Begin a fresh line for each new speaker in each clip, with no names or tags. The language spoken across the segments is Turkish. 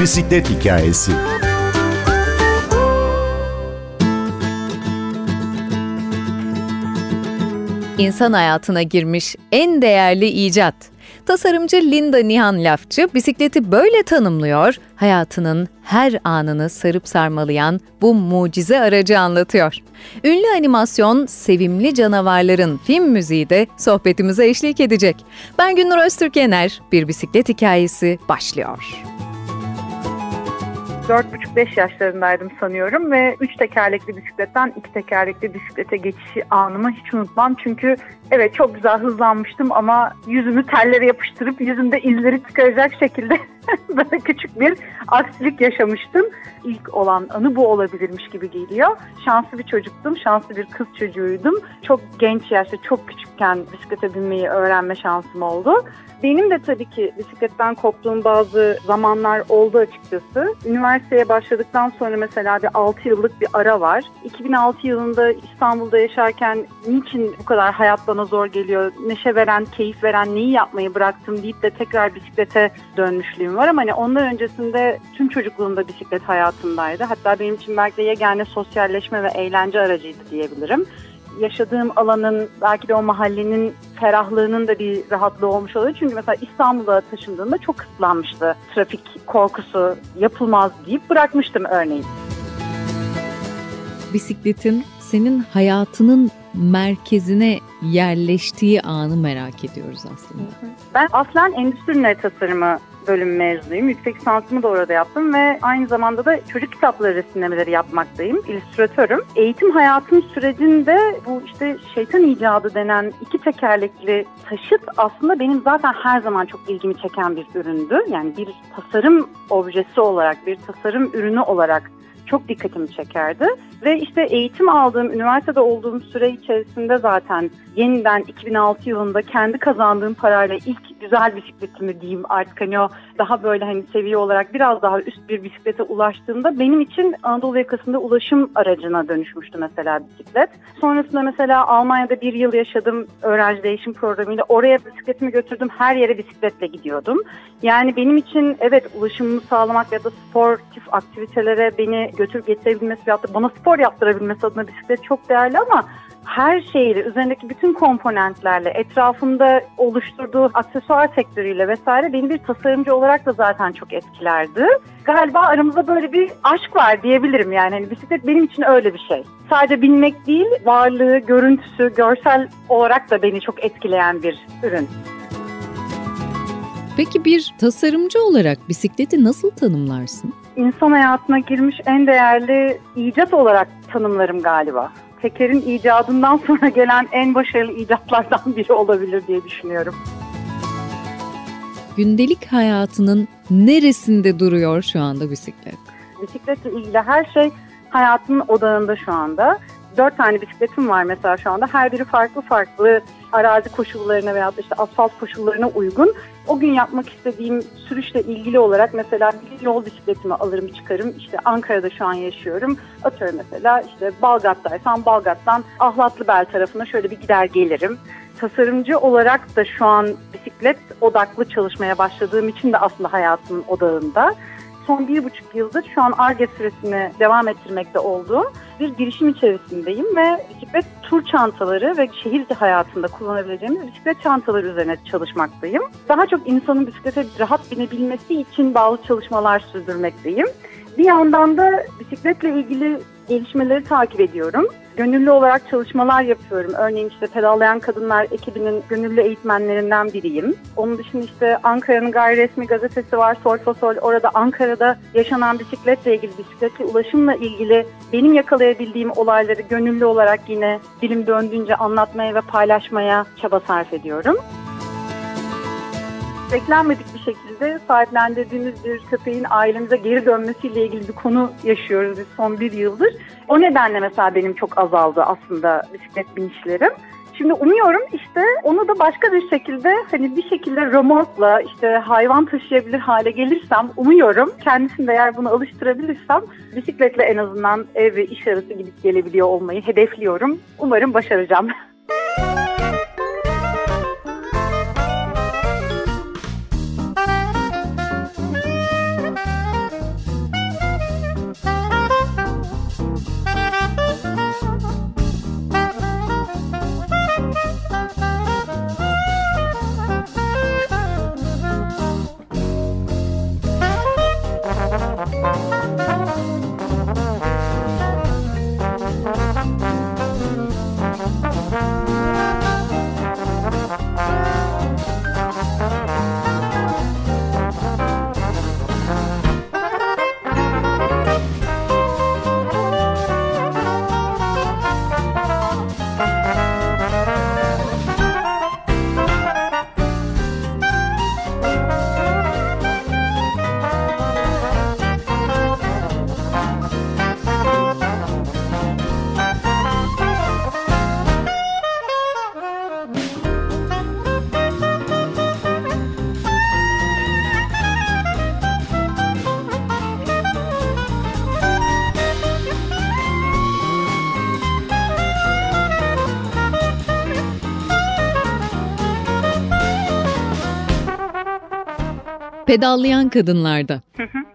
Bisiklet Hikayesi
İnsan hayatına girmiş en değerli icat. Tasarımcı Linda Nihan Lafçı bisikleti böyle tanımlıyor, hayatının her anını sarıp sarmalayan bu mucize aracı anlatıyor. Ünlü animasyon Sevimli Canavarların film müziği de sohbetimize eşlik edecek. Ben Günnur Öztürk Bir Bisiklet Hikayesi başlıyor.
4,5-5 yaşlarındaydım sanıyorum ve 3 tekerlekli bisikletten 2 tekerlekli bisiklete geçişi anımı hiç unutmam. Çünkü evet çok güzel hızlanmıştım ama yüzümü tellere yapıştırıp yüzümde izleri çıkaracak şekilde böyle küçük bir aksilik yaşamıştım. İlk olan anı bu olabilirmiş gibi geliyor. Şanslı bir çocuktum, şanslı bir kız çocuğuydum. Çok genç yaşta, çok küçükken bisiklete binmeyi öğrenme şansım oldu. Benim de tabii ki bisikletten koptuğum bazı zamanlar oldu açıkçası. Üniversiteye başladıktan sonra mesela bir 6 yıllık bir ara var. 2006 yılında İstanbul'da yaşarken niçin bu kadar hayat bana zor geliyor, neşe veren, keyif veren neyi yapmayı bıraktım deyip de tekrar bisiklete dönmüşlüğüm var ama hani ondan öncesinde tüm çocukluğumda bisiklet hayatımdaydı. Hatta benim için belki de yegane sosyalleşme ve eğlence aracıydı diyebilirim yaşadığım alanın belki de o mahallenin ferahlığının da bir rahatlığı olmuş oluyor. Çünkü mesela İstanbul'a taşındığımda çok kısıtlanmıştı. Trafik korkusu yapılmaz deyip bırakmıştım örneğin.
Bisikletin senin hayatının merkezine yerleştiği anı merak ediyoruz aslında.
Ben aslen endüstri tasarımı bölüm mezunuyum. Yüksek lisansımı da orada yaptım ve aynı zamanda da çocuk kitapları resimlemeleri yapmaktayım. İllüstratörüm. Eğitim hayatım sürecinde bu işte şeytan icadı denen iki tekerlekli taşıt aslında benim zaten her zaman çok ilgimi çeken bir üründü. Yani bir tasarım objesi olarak, bir tasarım ürünü olarak çok dikkatimi çekerdi. Ve işte eğitim aldığım, üniversitede olduğum süre içerisinde zaten yeniden 2006 yılında kendi kazandığım parayla ilk güzel bisikletimi diyeyim artık hani o daha böyle hani seviye olarak biraz daha üst bir bisiklete ulaştığımda benim için Anadolu yakasında ulaşım aracına dönüşmüştü mesela bisiklet. Sonrasında mesela Almanya'da bir yıl yaşadım öğrenci değişim programıyla. Oraya bisikletimi götürdüm. Her yere bisikletle gidiyordum. Yani benim için evet ulaşımımı sağlamak ya da sportif aktivitelere beni götürüp getirebilmesi ya da bana spor yaptırabilmesi adına bisiklet çok değerli ama her şeyle, üzerindeki bütün komponentlerle, etrafında oluşturduğu aksesuar sektörüyle vesaire beni bir tasarımcı olarak da zaten çok etkilerdi. Galiba aramızda böyle bir aşk var diyebilirim yani. Hani bisiklet benim için öyle bir şey. Sadece binmek değil, varlığı, görüntüsü, görsel olarak da beni çok etkileyen bir ürün.
Peki bir tasarımcı olarak bisikleti nasıl tanımlarsın?
İnsan hayatına girmiş en değerli icat olarak tanımlarım galiba tekerin icadından sonra gelen en başarılı icatlardan biri olabilir diye düşünüyorum.
Gündelik hayatının neresinde duruyor şu anda bisiklet?
Bisikletle ilgili her şey hayatımın odağında şu anda. Dört tane bisikletim var mesela şu anda. Her biri farklı farklı arazi koşullarına veya işte asfalt koşullarına uygun. O gün yapmak istediğim sürüşle ilgili olarak mesela bir yol bisikletimi alırım çıkarım. İşte Ankara'da şu an yaşıyorum. Atıyorum mesela işte Balgat'taysam Balgat'tan Ahlatlıbel tarafına şöyle bir gider gelirim. Tasarımcı olarak da şu an bisiklet odaklı çalışmaya başladığım için de aslında hayatımın odağında son bir buçuk yıldır şu an ARGE süresini devam ettirmekte olduğum bir girişim içerisindeyim ve bisiklet tur çantaları ve şehir hayatında kullanabileceğimiz bisiklet çantaları üzerine çalışmaktayım. Daha çok insanın bisiklete rahat binebilmesi için bağlı çalışmalar sürdürmekteyim. Bir yandan da bisikletle ilgili gelişmeleri takip ediyorum. Gönüllü olarak çalışmalar yapıyorum. Örneğin işte Pedallayan Kadınlar ekibinin gönüllü eğitmenlerinden biriyim. Onun dışında işte Ankara'nın gayri resmi gazetesi var Sol Fosol. Orada Ankara'da yaşanan bisikletle ilgili, bisikletli ulaşımla ilgili benim yakalayabildiğim olayları gönüllü olarak yine dilim döndüğünce anlatmaya ve paylaşmaya çaba sarf ediyorum beklenmedik bir şekilde sahiplendirdiğimiz bir köpeğin ailemize geri dönmesiyle ilgili bir konu yaşıyoruz biz son bir yıldır. O nedenle mesela benim çok azaldı aslında bisiklet binişlerim. Şimdi umuyorum işte onu da başka bir şekilde hani bir şekilde remorkla işte hayvan taşıyabilir hale gelirsem umuyorum kendisini de eğer bunu alıştırabilirsem bisikletle en azından ev ve iş arası gidip gelebiliyor olmayı hedefliyorum. Umarım başaracağım.
Pedallayan kadınlarda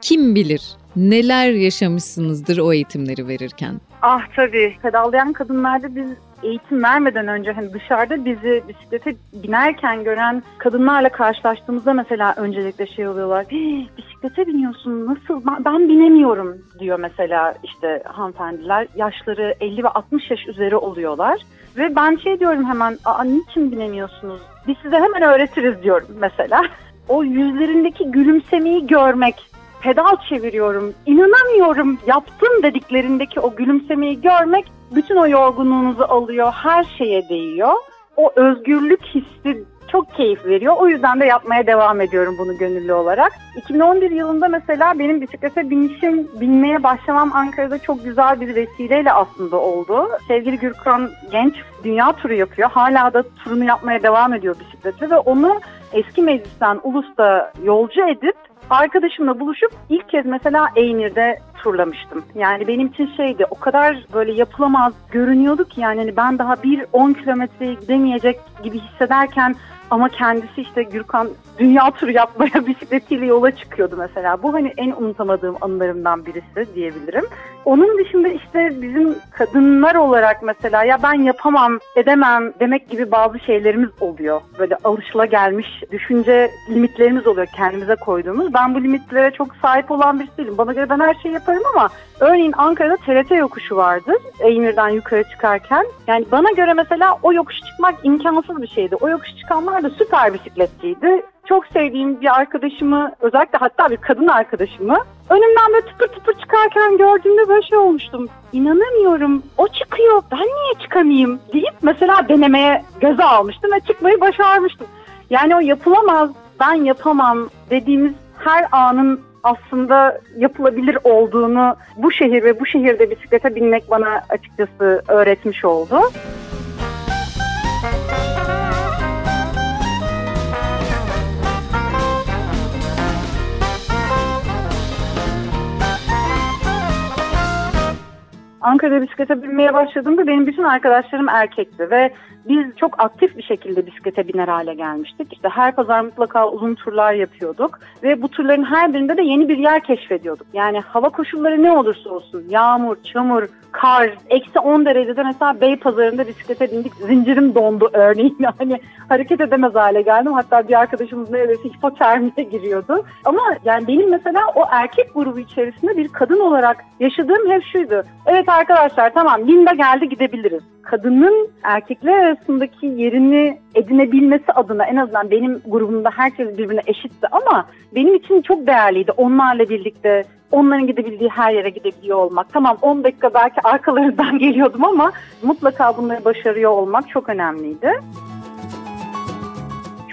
kim bilir neler yaşamışsınızdır o eğitimleri verirken?
Ah tabii. Pedallayan kadınlarda biz eğitim vermeden önce hani dışarıda bizi bisiklete binerken gören kadınlarla karşılaştığımızda mesela öncelikle şey oluyorlar. Bisiklete biniyorsun nasıl ben binemiyorum diyor mesela işte hanımefendiler. Yaşları 50 ve 60 yaş üzeri oluyorlar. Ve ben şey diyorum hemen Aa, niçin binemiyorsunuz? Biz size hemen öğretiriz diyorum mesela. O yüzlerindeki gülümsemeyi görmek pedal çeviriyorum, inanamıyorum, yaptım dediklerindeki o gülümsemeyi görmek bütün o yorgunluğunuzu alıyor, her şeye değiyor. O özgürlük hissi çok keyif veriyor. O yüzden de yapmaya devam ediyorum bunu gönüllü olarak. 2011 yılında mesela benim bisiklete binişim, binmeye başlamam Ankara'da çok güzel bir vesileyle aslında oldu. Sevgili Gürkan Genç dünya turu yapıyor. Hala da turunu yapmaya devam ediyor bisiklete ve onu eski meclisten Ulus'ta yolcu edip arkadaşımla buluşup ilk kez mesela Eynir'de turlamıştım. Yani benim için şeydi o kadar böyle yapılamaz görünüyordu ki yani hani ben daha bir 10 kilometreye gidemeyecek gibi hissederken ama kendisi işte Gürkan dünya turu yapmaya bisikletiyle yola çıkıyordu mesela. Bu hani en unutamadığım anılarımdan birisi diyebilirim. Onun dışında işte bizim kadınlar olarak mesela ya ben yapamam, edemem demek gibi bazı şeylerimiz oluyor. Böyle alışıla gelmiş düşünce limitlerimiz oluyor kendimize koyduğumuz. Ben bu limitlere çok sahip olan birisi değilim. Bana göre ben her şeyi yaparım ama örneğin Ankara'da TRT yokuşu vardır. Eynir'den yukarı çıkarken. Yani bana göre mesela o yokuş çıkmak imkansız bir şeydi. O yokuş çıkanlar da süper bisikletçiydi çok sevdiğim bir arkadaşımı özellikle hatta bir kadın arkadaşımı önümden böyle tıpır tıpır çıkarken gördüğümde böyle şey olmuştum. İnanamıyorum o çıkıyor ben niye çıkamayayım deyip mesela denemeye göze almıştım ve çıkmayı başarmıştım. Yani o yapılamaz ben yapamam dediğimiz her anın aslında yapılabilir olduğunu bu şehir ve bu şehirde bisiklete binmek bana açıkçası öğretmiş oldu. Ankara'da bisiklete binmeye başladığımda benim bütün arkadaşlarım erkekti ve biz çok aktif bir şekilde bisiklete biner hale gelmiştik. İşte her pazar mutlaka uzun turlar yapıyorduk ve bu turların her birinde de yeni bir yer keşfediyorduk. Yani hava koşulları ne olursa olsun yağmur, çamur, kar, eksi 10 derecede mesela Bey pazarında bisiklete bindik. Zincirim dondu örneğin. Yani hareket edemez hale geldim. Hatta bir arkadaşımız neredeyse hipotermiye giriyordu. Ama yani benim mesela o erkek grubu içerisinde bir kadın olarak yaşadığım hep şuydu. Evet arkadaşlar tamam Linda geldi gidebiliriz. Kadının erkekler arasındaki yerini edinebilmesi adına en azından benim grubumda herkes birbirine eşitti ama benim için çok değerliydi. Onlarla birlikte onların gidebildiği her yere gidebiliyor olmak. Tamam 10 dakika belki arkalarından geliyordum ama mutlaka bunları başarıyor olmak çok önemliydi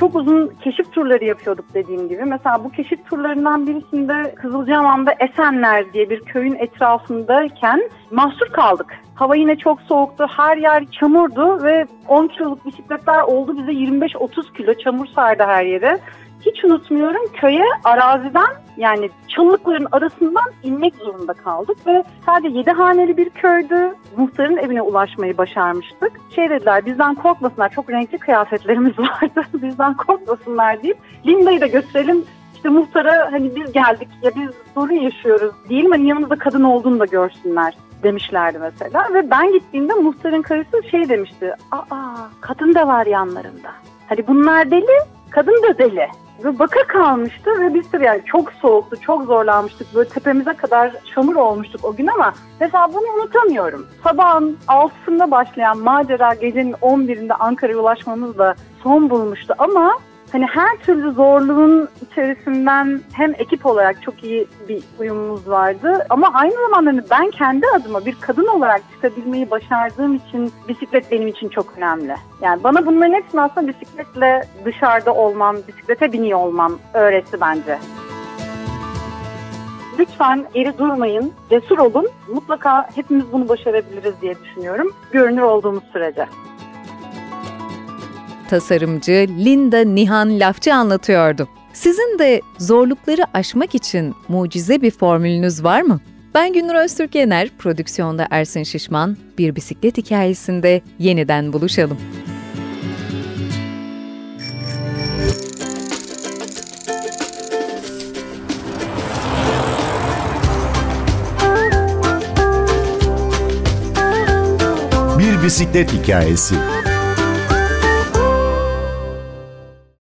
çok uzun keşif turları yapıyorduk dediğim gibi. Mesela bu keşif turlarından birisinde Kızılcahamam'da Esenler diye bir köyün etrafındayken mahsur kaldık. Hava yine çok soğuktu, her yer çamurdu ve 10 kiloluk bisikletler oldu bize 25-30 kilo çamur sardı her yere hiç unutmuyorum köye araziden yani çalılıkların arasından inmek zorunda kaldık ve sadece yedi haneli bir köydü. Muhtarın evine ulaşmayı başarmıştık. Şey dediler bizden korkmasınlar çok renkli kıyafetlerimiz vardı bizden korkmasınlar deyip Linda'yı da gösterelim işte muhtara hani biz geldik ya biz sorun yaşıyoruz diyelim hani yanımızda kadın olduğunu da görsünler demişlerdi mesela. Ve ben gittiğimde muhtarın karısı şey demişti. Aa kadın da var yanlarında. Hani bunlar deli, kadın da deli. Ve baka kalmıştı ve bir sürü yani çok soğuktu, çok zorlanmıştık. Böyle tepemize kadar çamur olmuştuk o gün ama mesela bunu unutamıyorum. Sabahın altısında başlayan macera gecenin 11'inde Ankara'ya ulaşmamızla son bulmuştu ama hani her türlü zorluğun içerisinden hem ekip olarak çok iyi bir uyumumuz vardı ama aynı zamanda hani ben kendi adıma bir kadın olarak çıkabilmeyi başardığım için bisiklet benim için çok önemli. Yani bana bunların hepsini aslında bisikletle dışarıda olmam, bisiklete biniyor olmam öğretti bence. Lütfen geri durmayın, cesur olun. Mutlaka hepimiz bunu başarabiliriz diye düşünüyorum. Görünür olduğumuz sürece
tasarımcı Linda Nihan Lafçı anlatıyordu. Sizin de zorlukları aşmak için mucize bir formülünüz var mı? Ben Günür Öztürk Yener, prodüksiyonda Ersin Şişman, bir bisiklet hikayesinde yeniden buluşalım.
Bir bisiklet hikayesi.